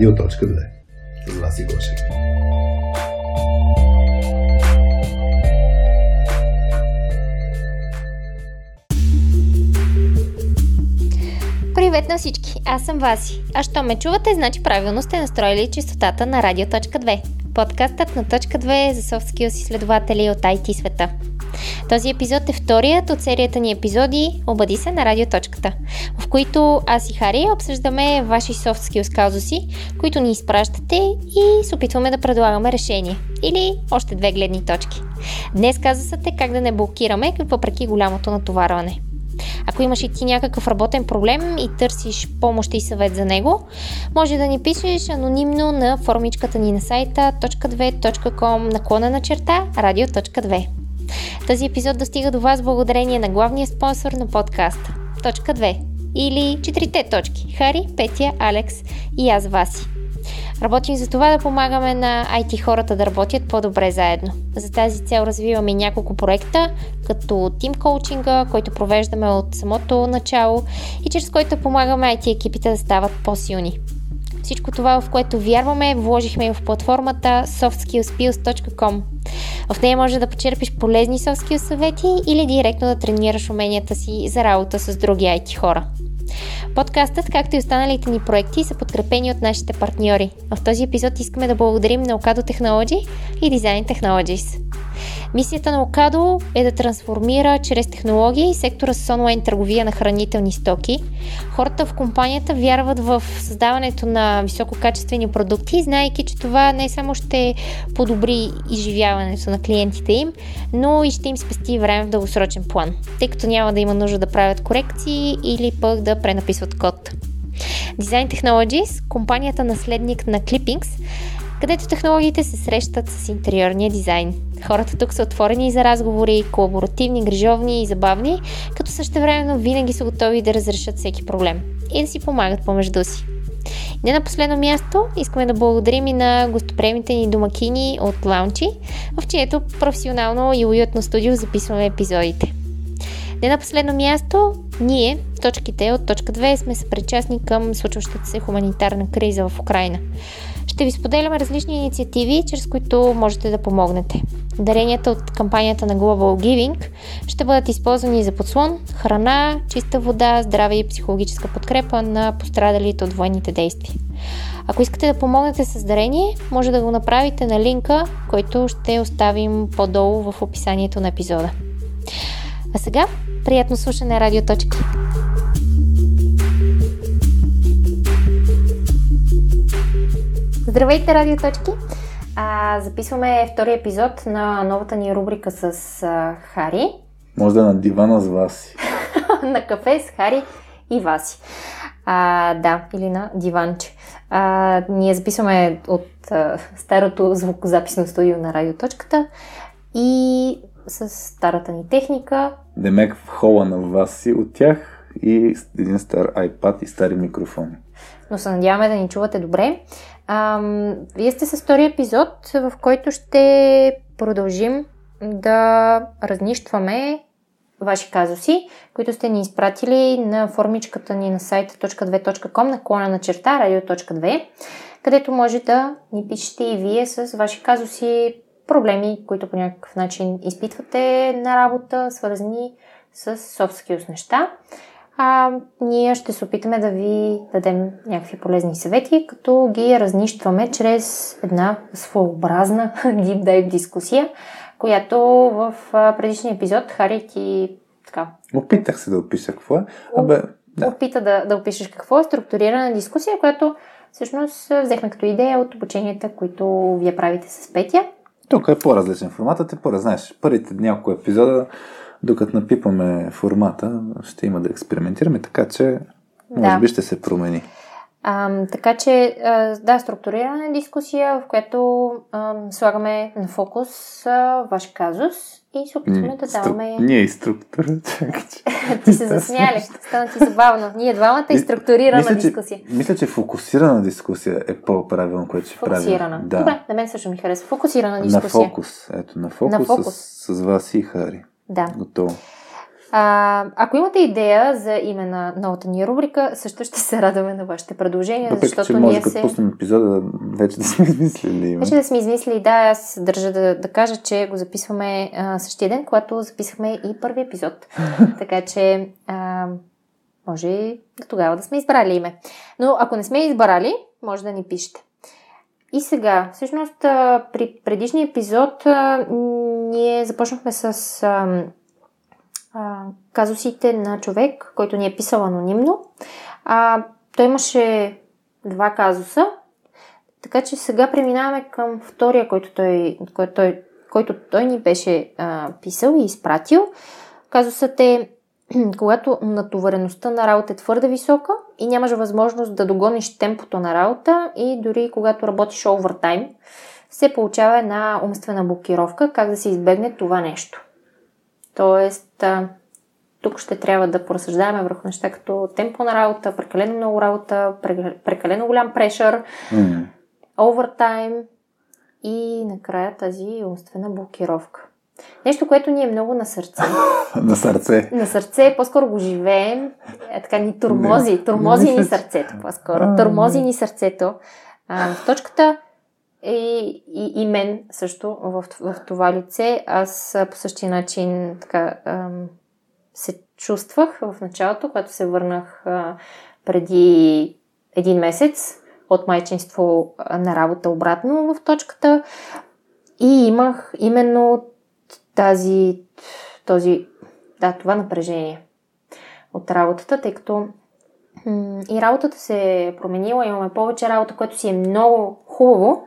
Радио.2 С вас и Гошев. Привет на всички! Аз съм Васи. А що ме чувате, значи правилно сте настроили частотата на Радио.2. Подкастът на Точка 2 за soft skills изследователи от IT света. Този епизод е вторият от серията ни епизоди Обади се на радиоточката, в които аз и Хари обсъждаме ваши soft skills казуси, които ни изпращате и се опитваме да предлагаме решение. Или още две гледни точки. Днес казусът е как да не блокираме, въпреки голямото натоварване. Ако имаш и ти някакъв работен проблем и търсиш помощ и съвет за него, може да ни пишеш анонимно на формичката ни на сайта .2.com наклона на черта radio.2. Този епизод достига до вас благодарение на главния спонсор на подкаста. Точка 2. Или четирите точки. Хари, Петя, Алекс и аз Васи. Работим за това да помагаме на IT хората да работят по-добре заедно. За тази цел развиваме няколко проекта, като тим коучинга, който провеждаме от самото начало и чрез който помагаме IT екипите да стават по-силни. Всичко това, в което вярваме, вложихме и в платформата softskillspills.com. В нея може да почерпиш полезни soft skills съвети или директно да тренираш уменията си за работа с други IT хора. Подкастът, както и останалите ни проекти, са подкрепени от нашите партньори. В този епизод искаме да благодарим на Ocado Technology и Design Technologies. Мисията на Окадо е да трансформира чрез технологии сектора с онлайн търговия на хранителни стоки. Хората в компанията вярват в създаването на висококачествени продукти, знайки, че това не само ще подобри изживяването на клиентите им, но и ще им спести време в дългосрочен план, тъй като няма да има нужда да правят корекции или пък да пренаписват код. Design Technologies, компанията наследник на Clippings, където технологиите се срещат с интериорния дизайн. Хората тук са отворени за разговори, колаборативни, грижовни и забавни, като същевременно винаги са готови да разрешат всеки проблем и да си помагат помежду си. Не на последно място, искаме да благодарим и на гостоприемните ни домакини от Лаунчи, в чието професионално и уютно студио записваме епизодите. Не на последно място, ние, точките от точка 2, сме съпричастни към случващата се хуманитарна криза в Украина. Ще ви споделяме различни инициативи, чрез които можете да помогнете. Даренията от кампанията на Global Giving ще бъдат използвани за подслон, храна, чиста вода, здраве и психологическа подкрепа на пострадалите от военните действия. Ако искате да помогнете с дарение, може да го направите на линка, който ще оставим по-долу в описанието на епизода. А сега, приятно слушане радиоточки! Здравейте, радиоточки! А, записваме втори епизод на новата ни рубрика с а, Хари. Може да е на дивана с Васи. на кафе с Хари и Васи. А, да, или на диванче. А, ние записваме от а, старото звукозаписно студио на радиоточката и с старата ни техника. Демек в хола на Васи от тях и един стар iPad и стари микрофони. Но се надяваме да ни чувате добре. Ам, вие сте с втори епизод, в който ще продължим да разнищваме ваши казуси, които сте ни изпратили на формичката ни на сайта .2.com на клона на черта radio.2, където може да ни пишете и вие с ваши казуси, проблеми, които по някакъв начин изпитвате на работа, свързани с soft skills неща а ние ще се опитаме да ви дадем някакви полезни съвети, като ги разнищваме чрез една своеобразна deep dive дискусия, която в предишния епизод Хари ти така... Опитах се да опиша какво е. Абе, да. Опита да, да опишеш какво е структурирана дискусия, която всъщност взехме като идея от обученията, които вие правите с Петя. Тук е по-различен форматът, е по-различен. Знаеш, първите няколко епизода докато напипаме формата, ще има да експериментираме, така че може да. би ще се промени. А, така че, да, структурирана дискусия, в която а, слагаме на фокус а, ваш казус и се опитваме да даваме... Стру... Ние и структура, Ти се засмяли, стана ти забавно. Ние двамата и структурирана мисля, дискусия. Че, мисля, че фокусирана дискусия е по-правилно, което ще правим. Фокусирана. Да. Добре, на мен също ми харесва. Фокусирана дискусия. На фокус. Ето, на фокус, на фокус. С, с вас и Хари. Да. Готово. А, ако имате идея за име на новата ни рубрика, също ще се радваме на вашите предложения, Въпреки, защото че може ние се... пуснем епизода, вече да сме измислили име. Вече да сме измислили, да, аз държа да, да кажа, че го записваме а, същия ден, когато записахме и първи епизод. така че а, може и тогава да сме избрали име. Но ако не сме избрали, може да ни пишете. И сега, всъщност, при предишния епизод ние започнахме с а, а, казусите на човек, който ни е писал анонимно. А, той имаше два казуса, така че сега преминаваме към втория, който той, който той, който той ни беше а, писал и изпратил. Казусът е когато натовареността на работа е твърде висока и нямаш възможност да догониш темпото на работа и дори когато работиш овертайм, се получава една умствена блокировка, как да се избегне това нещо. Тоест, тук ще трябва да поразсъждаваме върху неща като темпо на работа, прекалено много работа, прекалено голям прешър, mm. овертайм и накрая тази умствена блокировка. Нещо, което ни е много на сърце. на сърце. На сърце, по-скоро го живеем. Е, така ни турмози. Турмози ни сърцето, по-скоро. Турмози ни сърцето. А, в точката е и, и мен също в, в това лице. Аз по същия начин така ам, се чувствах в началото, когато се върнах а, преди един месец от майчинство на работа обратно в точката. И имах именно тази, този, да, това напрежение от работата, тъй като и работата се е променила, имаме повече работа, което си е много хубаво,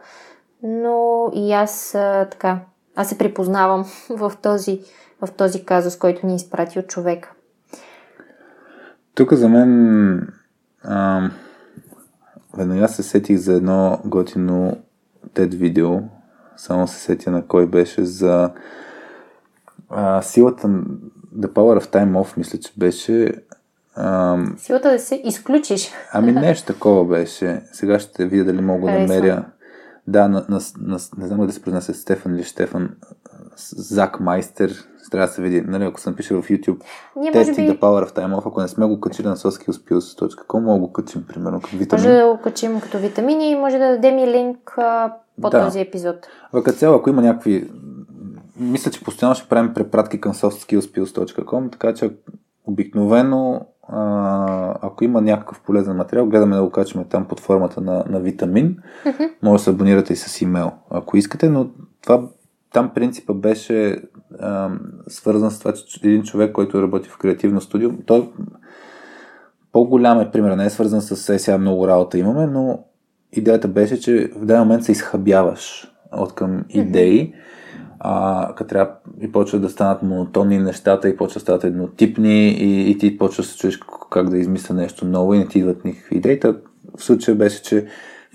но и аз така, аз се припознавам в този, в този казус, който ни изпрати от човека. Тук за мен а, веднага се сетих за едно готино TED видео, само се сетя на кой беше за а, силата, The Power of Time Off, мисля, че беше... А, силата да се изключиш. Ами нещо такова беше. Сега ще видя дали мога да намеря. Да, на, на, на, не знам да се произнася Стефан или Штефан Зак Майстер. Трябва да се види. Нали, ако съм пише в YouTube Ние, Testing би... the Power of Time Off, ако не сме го качили на soskillspills.com, мога го качим, примерно, като витамин. Може да го качим като витамини и може да дадем и линк а, по да. този епизод. В цяло, ако има някакви мисля, че постоянно ще правим препратки към softskillspills.com, така че обикновено а, ако има някакъв полезен материал, гледаме да го качваме там под формата на, на витамин. Mm-hmm. Може да се абонирате и с имейл, ако искате, но това там принципа беше а, свързан с това, че един човек, който работи в креативно студио, той по-голям е пример, не е свързан с е, сега много работа имаме, но идеята беше, че в даден момент се изхабяваш от към идеи mm-hmm а, като трябва и почва да станат монотонни нещата и почва да стават еднотипни и, и ти почва да се чуеш как да измисля нещо ново и не ти идват никакви идеи. Та, в случая беше, че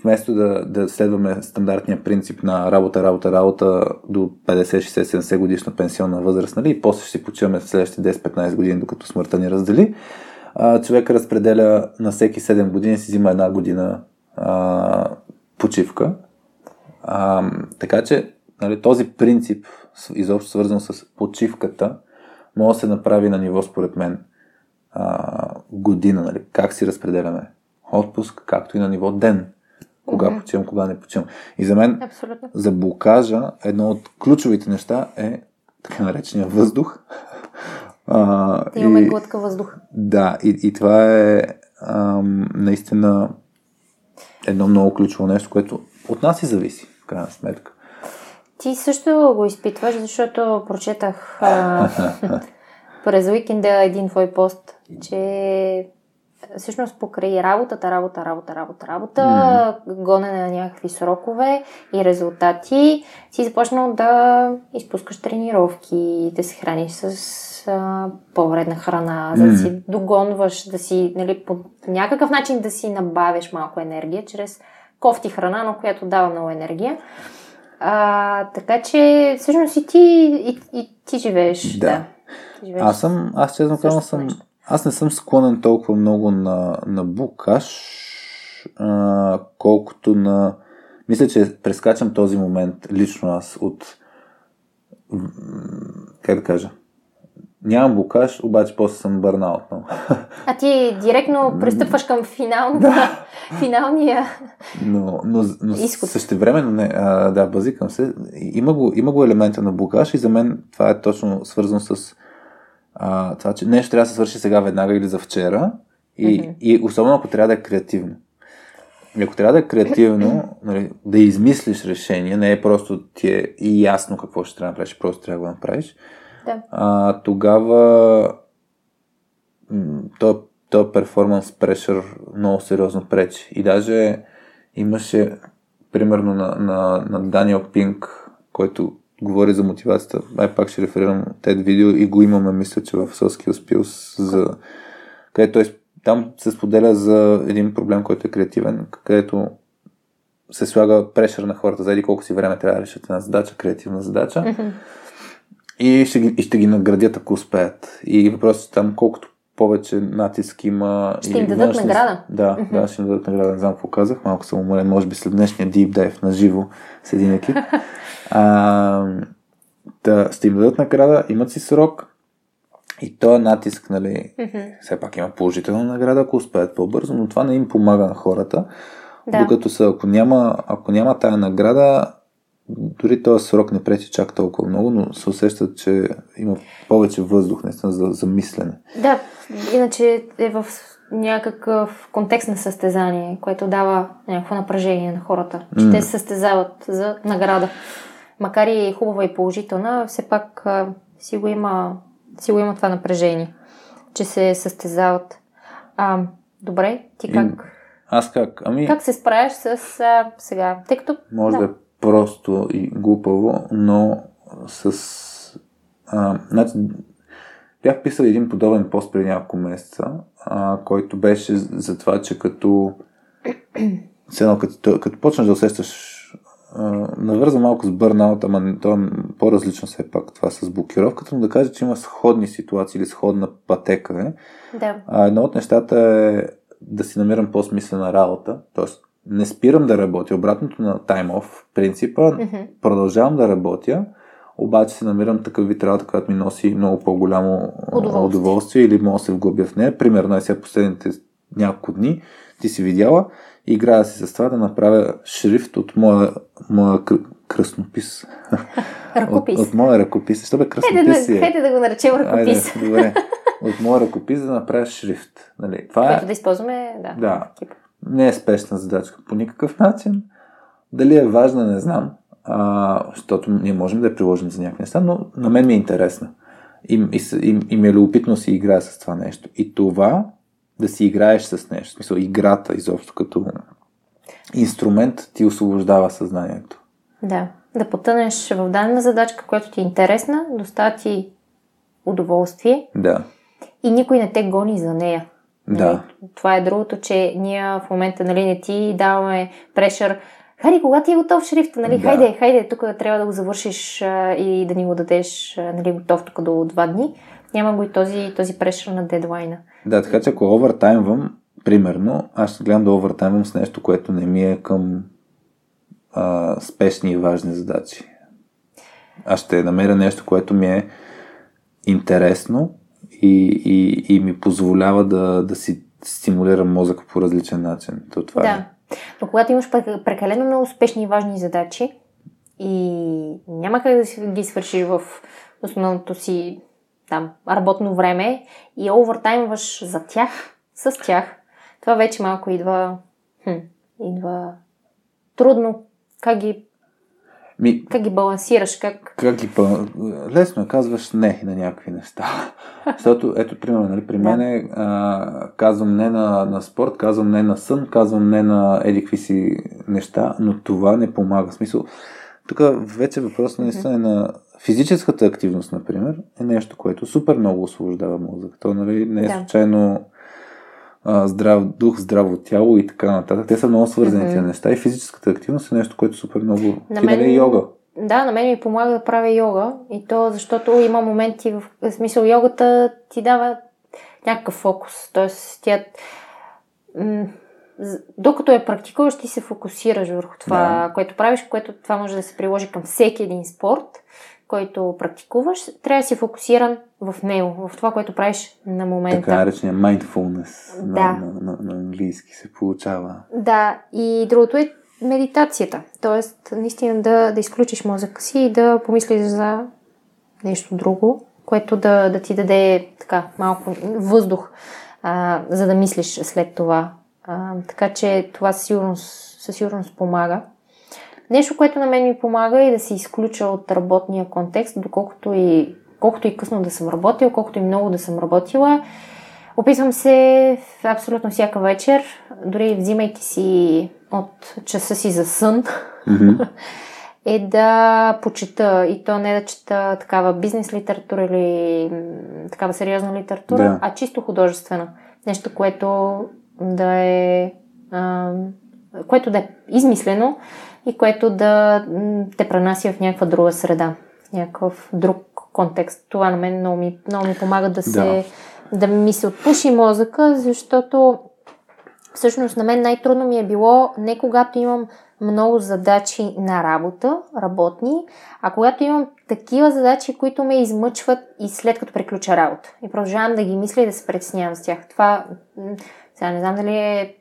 вместо да, да следваме стандартния принцип на работа, работа, работа до 50, 60, 70 годишна пенсионна възраст, нали, и после ще си почиваме следващите 10-15 години, докато смъртта ни раздели, а, човек разпределя на всеки 7 години, си взима една година а, почивка. А, така че нали, този принцип, изобщо свързан с почивката, може да се направи на ниво, според мен, а, година. Нали, как си разпределяме отпуск, както и на ниво ден. Кога mm-hmm. почивам, кога не почивам. И за мен, Абсолютно. за блокажа, едно от ключовите неща е така наречения въздух. А, да имаме и, глътка въздух. Да, и, и това е ам, наистина едно много ключово нещо, което от нас и зависи, в крайна сметка. Ти също го изпитваш, защото прочетах а, през уикенда един твой пост, че всъщност покрай работата, работа, работа, работа, работа, mm-hmm. гонене на някакви срокове и резултати, си започнал да изпускаш тренировки, да се храниш с а, по-вредна храна, mm-hmm. да си догонваш, да си, нали, по някакъв начин да си набавиш малко енергия чрез кофти храна, но която дава много енергия. А, така че, всъщност и ти, и, и ти живееш. Да. да. живееш аз съм, аз честно казвам съм, аз не съм склонен толкова много на, на букаш, а, колкото на... Мисля, че прескачам този момент лично аз от... Как да кажа? Нямам блокаж, обаче после съм бърнаут. Но... А ти директно пристъпваш към финал, да. финалния но, но, но изход. същевременно не, а, да, базикам се. Има го, има го елемента на блокаж и за мен това е точно свързано с а, това, че нещо трябва да се свърши сега веднага или за вчера и, mm-hmm. и особено ако трябва да е креативно. И ако трябва да е креативно, нали, да измислиш решение, не е просто ти е и ясно какво ще трябва да направиш, просто трябва да го направиш, Да. А, тогава м, то, то перформанс прешър много сериозно пречи. И даже имаше примерно на, на, на Даниел Пинк, който говори за мотивацията. Ай пак ще реферирам TED видео и го имаме, мисля, че в Soskill Skills, за... където той, там се споделя за един проблем, който е креативен, където се слага прешър на хората за еди колко си време трябва да решат една задача, креативна задача. Мгм. И ще, ги, и ще ги наградят, ако успеят. И въпросът е там, колкото повече натиск има... Ще им дадат външни- награда. Да, Мгм. да, ще им дадат награда. Не знам какво казах. Малко съм уморен. Може би след днешния deep dive на живо с един екип. а, да, ще им дадат награда, имат си срок. И този натиск, нали, Мгм. все пак има положителна награда, ако успеят по-бързо, но това не им помага на хората. Да. Докато са, ако няма, ако няма тая награда, дори този срок не пречи чак толкова много, но се усещат, че има повече въздух наистина за, за мислене. Да, иначе е в някакъв контекст на състезание, което дава някакво напрежение на хората, че М. те се състезават за награда. Макар и хубава и положителна, все пак а, си, го има, си го има това напрежение, че се състезават. А, добре, ти как, И- Аз как? Ами, как се справяш с а, сега? Тъй като може да. да. Просто и глупаво, но с... А, значи, бях писал един подобен пост преди няколко месеца, а, който беше за това, че като все едно, като, като почнеш да усещаш а, навърза малко с бърнаут, ама то е по-различно все пак това с блокировката, но да кажа, че има сходни ситуации или сходна пътека. Е. да, А, едно от нещата е да си намирам по-смислена работа, т.е. не спирам да работя, обратното на time-off принципа, Мгм. продължавам да работя, обаче си намирам такъв вид работа, която ми носи много по-голямо Удоволствие. удоволствие или мога да се вглъбя в нея. Примерно, е сега последните няколко дни ти си видяла, играя си с това да направя шрифт от моя, моя кр- кръстнопис. ръкопис. От, от моя ръкопис. Що бе Хайде, кръстнопис да, си е? хайде да го наречем ръкопис, Айде, добре. От моя ръкопис да направя шрифт. Нали? Това е, да използваме да, Да. екипа. Не е спешна задачка по никакъв начин. Дали е важна, не знам. А, защото ние можем да я приложим за някакви неща, но на мен ми е интересна. И, и, и, и ми е любопитно да си играя с това нещо. И това да си играеш с нещо, в смисъл играта изобщо като инструмент ти освобождава съзнанието. Да, да потънеш в дадена задачка, която ти е интересна, доставя ти удоволствие Да. и никой не те гони за нея. Да. Нали? Това е другото, че ние в момента нали, не ти даваме прешър. Хайде, кога ти е готов шрифта, нали? Да. Хайде, хайде, тук трябва да го завършиш а, и да ни го дадеш нали, готов тук до два дни. Няма го и този, този прешър на дедлайна. Да, така че ако овертаймвам, примерно, аз ще гледам да овертаймвам с нещо, което не ми е към а, спешни и важни задачи. Аз ще намеря нещо, което ми е интересно и, и, и ми позволява да, да си стимулирам мозъка по различен начин. То това да. е. Но когато имаш прек- прекалено много успешни и важни задачи и няма как да ги свършиш в основното си там работно време и овертаймваш за тях, с тях, това вече малко идва, хм, идва трудно. Как ги, Ми, как ги балансираш? Как... как ги. Лесно е, казваш не на някакви неща. Защото, ето, примерно, нали, при мен е, а, казвам не на, на спорт, казвам не на сън, казвам не на еди какви си неща, но това не помага. В смисъл, тук вече въпрос наистина е на физическата активност, например, е нещо, което супер много освобождава мозък. То нали, не е Да. случайно а, здрав дух, здраво тяло и така нататък. Те са много свързани Мгм. тези неща и физическата активност е нещо, което супер много... На Ти мен- йога? Да, на мен ми помага да правя йога и то защото има моменти, в в смисъл йогата ти дава някакъв фокус. Тоест, тя, м- докато я практикуваш, ти се фокусираш върху това, Да. което правиш, което това може да се приложи към всеки един спорт. Който практикуваш, трябва да си фокусиран в него, в това, което правиш на момента. Така наречения mindfulness Да. на, на, на, на английски се получава. Да, и другото е медитацията. Тоест, наистина да, да изключиш мозъка си и да помислиш за нещо друго, което да, да ти даде така малко въздух, а, за да мислиш след това. А, така че това със сигурност, със сигурност помага. Нещо, което на мен ми помага е да се изключа от работния контекст, доколкото и, колкото и късно да съм работила, колкото и много да съм работила. Описвам се абсолютно всяка вечер, дори взимайки си от часа си за сън, е да почета и то не да чета такава бизнес литература или такава сериозна литература, Да. а чисто художествена. Нещо, което да е а, което да е измислено и което да те пренася в някаква друга среда, в някакъв друг контекст. Това на мен много ми, много ми помага да се да ми се отпуши мозъка, защото всъщност на мен най-трудно ми е било не когато имам много задачи на работа, работни, а когато имам такива задачи, които ме измъчват и след като приключа работа. И продължавам да ги мисля и да се притеснявам с тях. Това, сега не знам дали е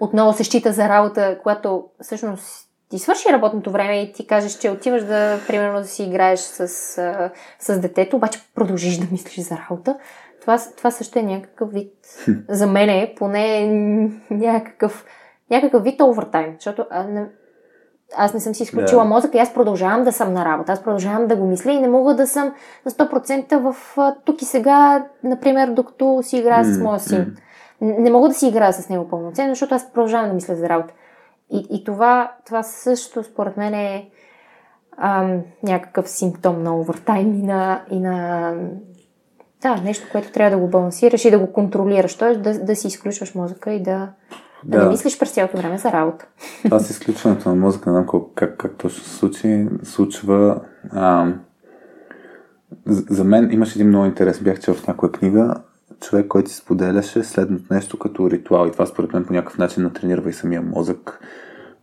отново се счита за работа, когато всъщност ти свърши работното време и ти кажеш, че отиваш да, примерно, да си играеш с, с детето, обаче продължиш да мислиш за работа. Това, това също е някакъв вид, за мен е поне някакъв, някакъв вид овертайм, защото а, не, аз не съм си изключила Да. мозъка и аз продължавам да съм на работа, аз продължавам да го мисля и не мога да съм на 100% в тук и сега, например, докато си играя с М, моя син. Не мога да си играя с него пълноценно, защото аз продължавам да мисля за работа. И, и това, това също, според мен, е ам, някакъв симптом на овертайм и на, и на да, нещо, което трябва да го балансираш и да го контролираш. Т.е. да, да си изключваш мозъка и да, да. Да. не мислиш през цялото време за работа. Това с изключването на мозъка, не знам колко, как, как точно се случи, случва. А, за за мен имаше един много интерес. Бях чел в някоя книга човек, който си споделяше следното нещо като ритуал. И това според мен по някакъв начин натренирва и самия мозък.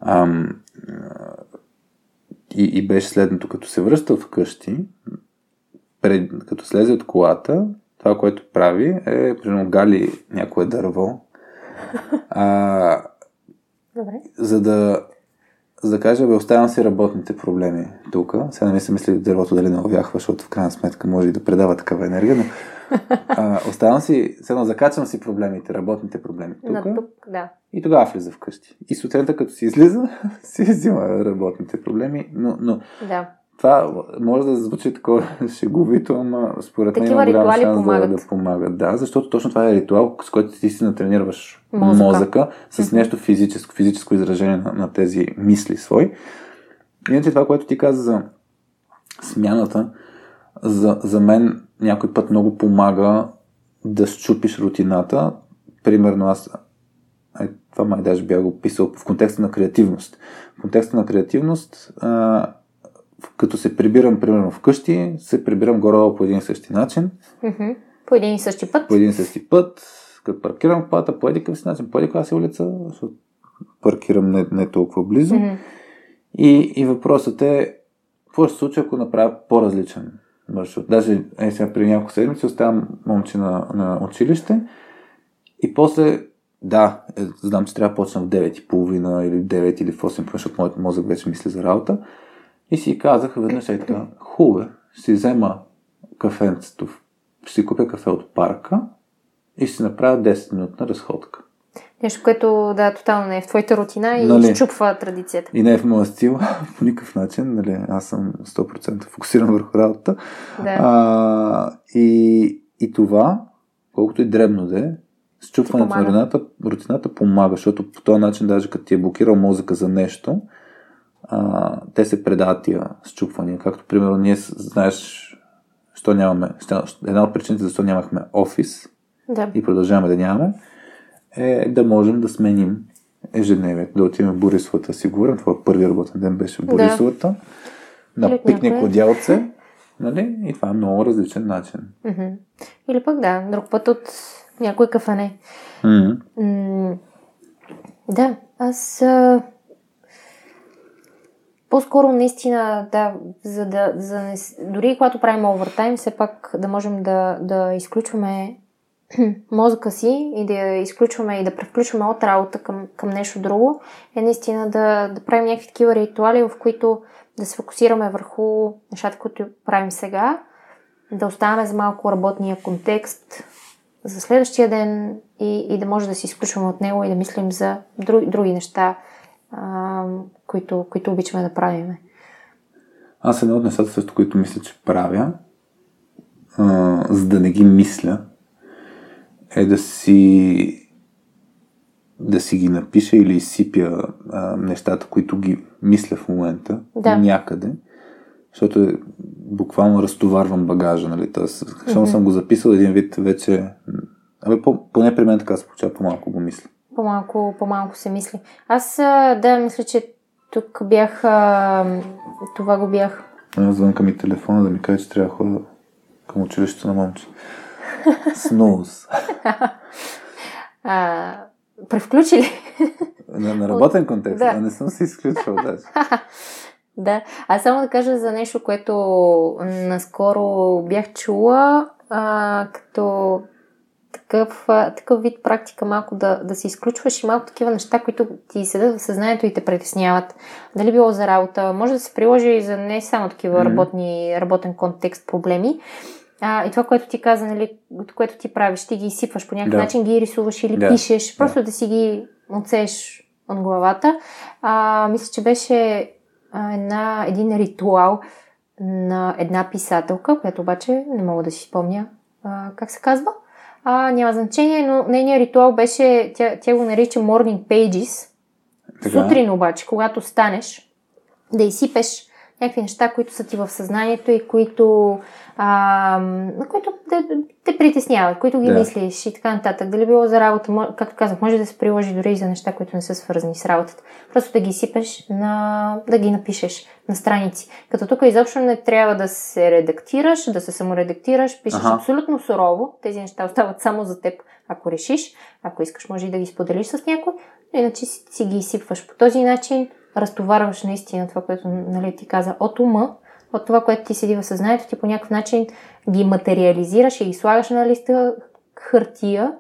Ам, и, и беше следното, като се връща вкъщи, пред, като слезе от колата, това, което прави е, примерно, гали някое дърво, а, Добре. за да, за да кажа, бе, оставям си работните проблеми тук. Сега не ми се мисли дървото дали не овяхва, защото в крайна сметка може и да предава такава енергия, но а, оставям си, сега закачвам си проблемите, работните проблеми На тук тук, да. и тогава влиза вкъщи. И сутринта, като си излиза, си взима работните проблеми, но, но Да. това може да звучи такова шеговито, ама според мен има голям шанс да, помагат. да помагат. Да, защото точно това е ритуал, с който ти си натренираш Мозъка. мозъка, с нещо физическо, физическо изражение на, на тези мисли свои. Иначе това, което ти каза за смяната, за, за мен някой път много помага да щупиш рутината. Примерно аз е, това май даже бях го писал в контекста на креативност. В контекста на креативност, а, като се прибирам, примерно вкъщи, се прибирам горе по един и същи начин, Мгм. По един и същи път. по един и същи път, като паркирам колата по един си начин, по един си улица, защото паркирам не, не толкова близо. Мгм. И, и въпросът е, какво ще се случи, ако направя по-различен маршрут? Даже е, сега при няколко седмици оставям момче на, на училище и после, да, е, знам, че трябва да почна в 9.30 или 9 или в 8, защото моят мозък вече мисли за работа. И си казах веднъж е така, хубаво, си взема кафенцето, ще си купя кафе от парка и ще си направя 10 минутна разходка. Нещо, което да, тотално не е в твоята рутина и Нали? изчупва традицията. И не е в моя стил по никакъв начин, нали, аз съм 100% фокусиран върху работата. Да. А, и, и това, колкото и дребно да е, счупването на рутината, рутината помага, защото по този начин, даже като ти е блокирал мозъка за нещо, а, те се предават тия счупвания. Както, примерно, ние, знаеш, що нямаме, една от причините, защо нямахме офис да. и продължаваме да нямаме, е да можем да сменим ежедневието, да отидем в Борисовата, сигурен. Това първи работен ден беше в Да. Борисовата. Или На пикник одялце. Нали? И това е много различен начин. Мгм. Или пък да, друг път от някой кафане. М. М, да, аз. А... по-скоро наистина, да, за да, за не, дори когато правим овертайм, все пак да можем да, да изключваме мозъка си и да изключваме и да превключваме от работа към, към нещо друго, е наистина да, да правим някакви такива ритуали, в които да се фокусираме върху нещата, които правим сега, да оставаме за малко работния контекст за следващия ден и, и да може да се изключваме от него и да мислим за други, други неща, а, които, които обичаме да правим. Аз едно от нещата, също, които мисля, че правя, а, за да не ги мисля, е да си да си ги напиша или изсипя а, нещата, които ги мисля в момента да. някъде, защото е, буквално разтоварвам багажа, нали? Тоест, защото mm-hmm. съм го записал един вид вече... Абе, по, поне при мен така се получава, по-малко го мисля. По-малко, по-малко се мисли. Аз, да, мисля, че тук бях... А, това го бях... Звънка ми телефона да ми каже, че трябва да ходя към училището на момче. Сноуз. Превключи ли? На, на работен контекст, да. а не съм се изключвал даже. да, аз само да кажа за нещо, което наскоро бях чула, а, като такъв, такъв вид практика малко да, да се изключваш и малко такива неща, които ти седат в съзнанието и те притесняват. Дали било за работа, може да се приложи и за не само такива работни, работен контекст проблеми. А, и това, което ти каза, нали, което ти правиш, ти ги изсипваш по някакъв да. начин, ги рисуваш или да. пишеш, просто да. да си ги отсееш от главата. А, мисля, че беше една, един ритуал на една писателка, която обаче не мога да си спомня а, как се казва. А, няма значение, но нейният ритуал беше, тя, тя го нарича Morning Pages. Така. Сутрин обаче, когато станеш, да изсипеш някакви неща, които са ти в съзнанието и които, а, които те, те притесняват, които ги да. мислиш и така нататък. Дали било за работа, както казах, може да се приложи дори и за неща, които не са свързани с работата. Просто да ги сипеш, на, да ги напишеш на страници. Като тук изобщо не трябва да се редактираш, да се саморедактираш, пишеш ага. абсолютно сурово. Тези неща остават само за теб, ако решиш. Ако искаш, може и да ги споделиш с някой, иначе си, си ги изсипваш. По този начин разтоварваш наистина това, което нали, ти каза от ума, от това, което ти седи в съзнанието, ти по някакъв начин ги материализираш и ги слагаш на листа хартия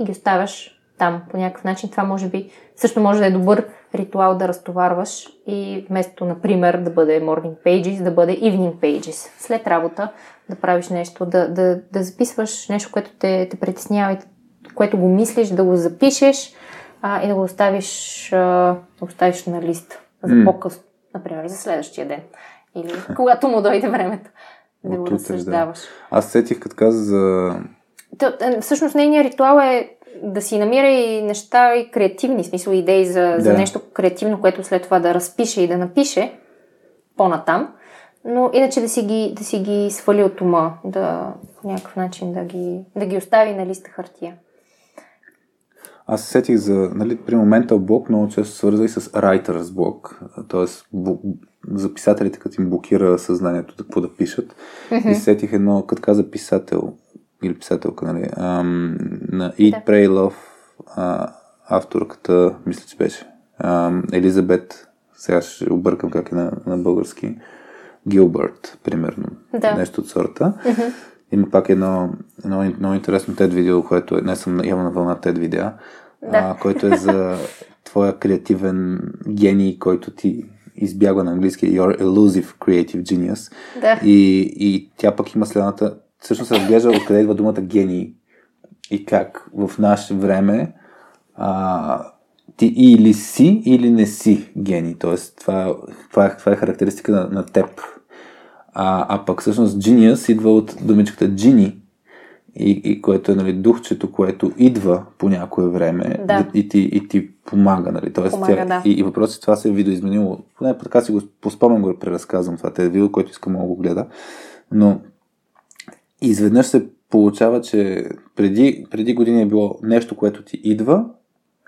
и ги оставяш там по някакъв начин. Това може би също може да е добър ритуал да разтоварваш и вместо, например, да бъде morning pages, да бъде evening pages. След работа да правиш нещо, да, да, да записваш нещо, което те, те притеснява и което го мислиш, да го запишеш а, и да го оставиш, а, да оставиш на лист за mm. по-късно, например, за следващия ден. Или когато му дойде времето да го разсъждаваш. Да. Аз сетих като каза за... То, е, всъщност нейният ритуал е да си намира и неща и креативни, смисъл идеи за, да. за нещо креативно, което след това да разпише и да напише по-натам. Но иначе да си ги, да си ги свали от ума, да по някакъв начин да ги, да ги остави на листа хартия. Аз се сетих за, нали, при момента блок много често свърза и с writer's block, т.е. за писателите, като им блокира съзнанието какво да пишат. Mm-hmm. И сетих едно, като каза писател или писателка, нали, ам, на Eat, да. Pray, Love, а, авторката, мисля, че беше, ам, Елизабет, сега ще объркам как е на, на български, Гилбърт, примерно, да. нещо от сорта. Mm-hmm. Има пак едно, едно много интересно TED видео, което е, не съм явно на вълна TED видеа, да. а, който е за твоя креативен гений, който ти избягва на английски Your Elusive Creative Genius. Да. И, и тя пък има следната, всъщност разглежда откъде идва думата гений и как в наше време а, ти или си, или не си гений. Тоест, това, това, е, това е характеристика на, на теб. А, а пък всъщност genius идва от думичката genie, и, и което е нали, духчето, което идва по някое време да. и, ти, и ти помага. Нали? Тоест, помага тя, да. и, и въпросът е, това се е видоизменило. Поне така си го поспомням го преразказвам това. Те е видео, който искам да го гледа. Но изведнъж се получава, че преди, преди години е било нещо, което ти идва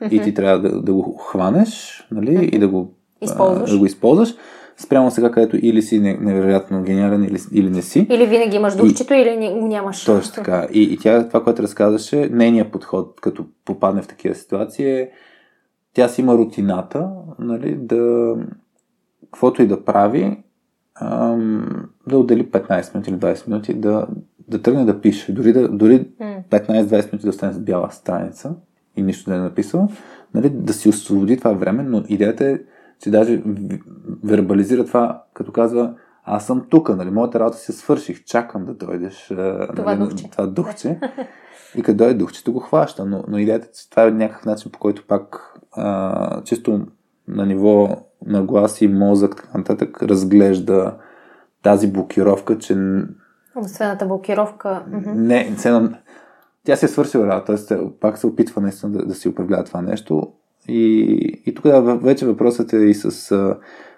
mm-hmm. и ти трябва да, да го хванеш нали? Mm-hmm. и да го, използваш. А, да го използваш спрямо сега, където или си невероятно гениален, или, или не си. Или винаги имаш духчето, и, или го нямаш. Точно така. И, и тя, това, което разказваше, нейният подход, като попадне в такива ситуации, е, тя си има рутината, нали, да каквото и да прави, ам, да отдели 15 минути или 20 минути да, да тръгне да пише. Дори, да, дори 15-20 минути да остане с бяла страница и нищо да не е написал, нали, да си освободи това време, но идеята е, че даже вербализира това, като казва аз съм тук, нали, моята работа си свърших, чакам да дойдеш. Това нали, духче. Това духче. И като дойде духчето го хваща, но, но идеята е, че това е някакъв начин, по който пак а, чисто на ниво на глас и мозък, така нататък, разглежда тази блокировка, че Умствената блокировка. не, цена, тя си е свършила работа, т.е. пак се опитва наистина да, да си управлява това нещо. И, и тук да, вече въпросът е и с а,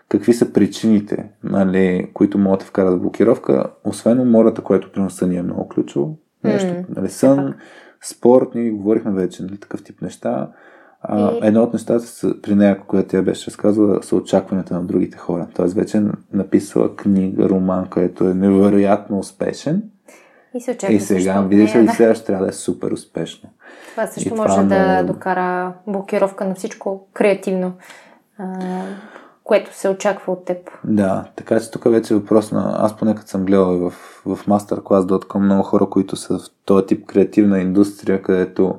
какви са причините, нали, които могат да вкарат в блокировка, освен умората, което при сън е много ключово. Нещо, М, нали, сън, спорт, ние говорихме вече, нали, такъв тип неща. А, И- Едно от нещата са, при нея, което тя беше разказала, са очакванията на другите хора. Тоест вече е написала книга, роман, който е невероятно успешен. И се очаква И сега, видиш ли, да. сега ще трябва да е супер успешно. Това също И това може да много- докара блокировка на всичко креативно, а, което се очаква от теб. Да, така че тук вече е въпрос на... Аз поне като съм гледал и в, в masterclass.com много хора, които са в този тип креативна индустрия, където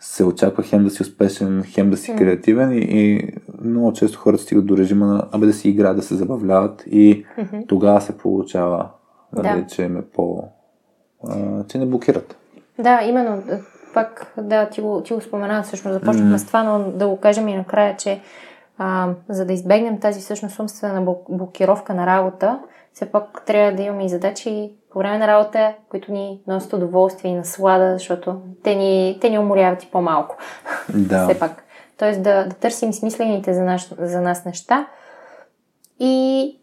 се очаква хем да си успешен, хем да си М. креативен и, и много често хората стигат до режима на абе да си играят, да се забавляват и тогава се получава, нали, Да. че им е по... А, че не блокират. Да, именно. е, Пак, да, ти го, ти го спомена, всъщност започнахме М. с това, но да го кажем и накрая, че а, за да избегнем тази всъщност умствена блок- блокировка на работа, все пак трябва да имаме и задачи по време на работа, които ни носят удоволствие и наслада, защото те ни, те ни уморяват и по-малко. Да. все пак. Тоест да, да търсим смислените за, наш, за нас неща и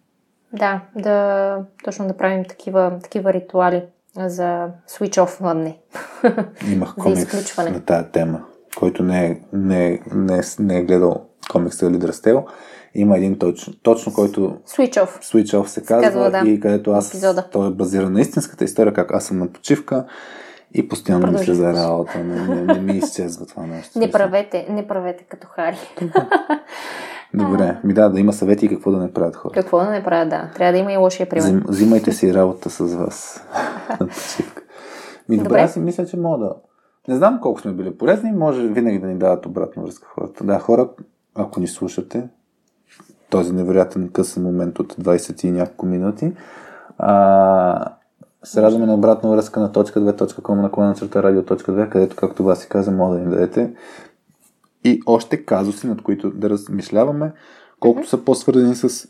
да, да точно да правим такива, такива ритуали за switch off дни. Имах комикс на тая тема, който не е, не, е, не, е, не е гледал комикса или Драстел. Има един точно, точно който Switch off. Switch Off се казва, казва, да. и където аз, Епизода. той е базиран на истинската история, как аз съм на почивка и постоянно мисля за работа, не, не, не ми изчезва това нещо. Не правете, не правете като Хари. Добре, ми да, да има съвети и какво да не правят хора. Какво да не правя, да. Трябва да има и лошия пример. Взим, взимайте си работа с вас. Ми добре, Добре. аз си мисля, че мога да... Не знам колко сме били полезни, може винаги да ни дават обратна връзка хората. Да, хора, ако ни слушате, този невероятен късен момент от 20 и няколко минути, а, се радваме на обратна връзка на .2.com на клана черта радио.2, където, както вас си каза, може да ни дадете и още казуси, над които да размишляваме. Колкото са по-свързани с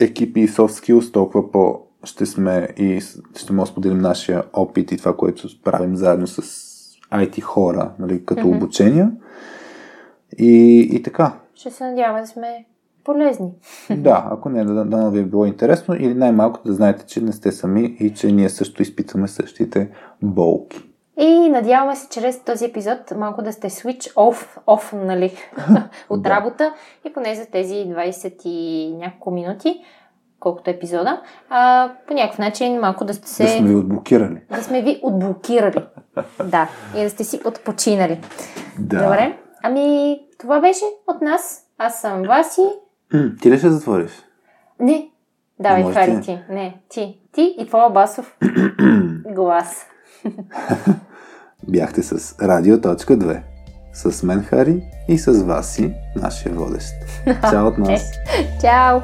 екипи и soft skills, толкова по ще сме и ще може да споделим нашия опит и това, което правим заедно с IT хора, нали, като Мгм. обучения. И, и така. Ще се надяваме да сме полезни. Да, ако не, да, да ви е било интересно или най-малко да знаете, че не сте сами и че ние също изпитваме същите болки. И надяваме се чрез този епизод малко да сте switch off, off нали, от Да. работа и поне за тези 20 и няколко минути, колкото епизода, а, по някакъв начин малко да сте се... Да сме ви отблокирали. да сме ви отблокирали. да, и да сте си отпочинали. Да. Добре. Ами, това беше от нас. Аз съм Васи. Ти ли ще затвориш? Не. Давай, Хари, ти. ти. Не, ти. Ти и твоя басов глас. Бяхте с Радио.2. С мен Хари и с Васи, нашия водещ. Чао от нас! Чао!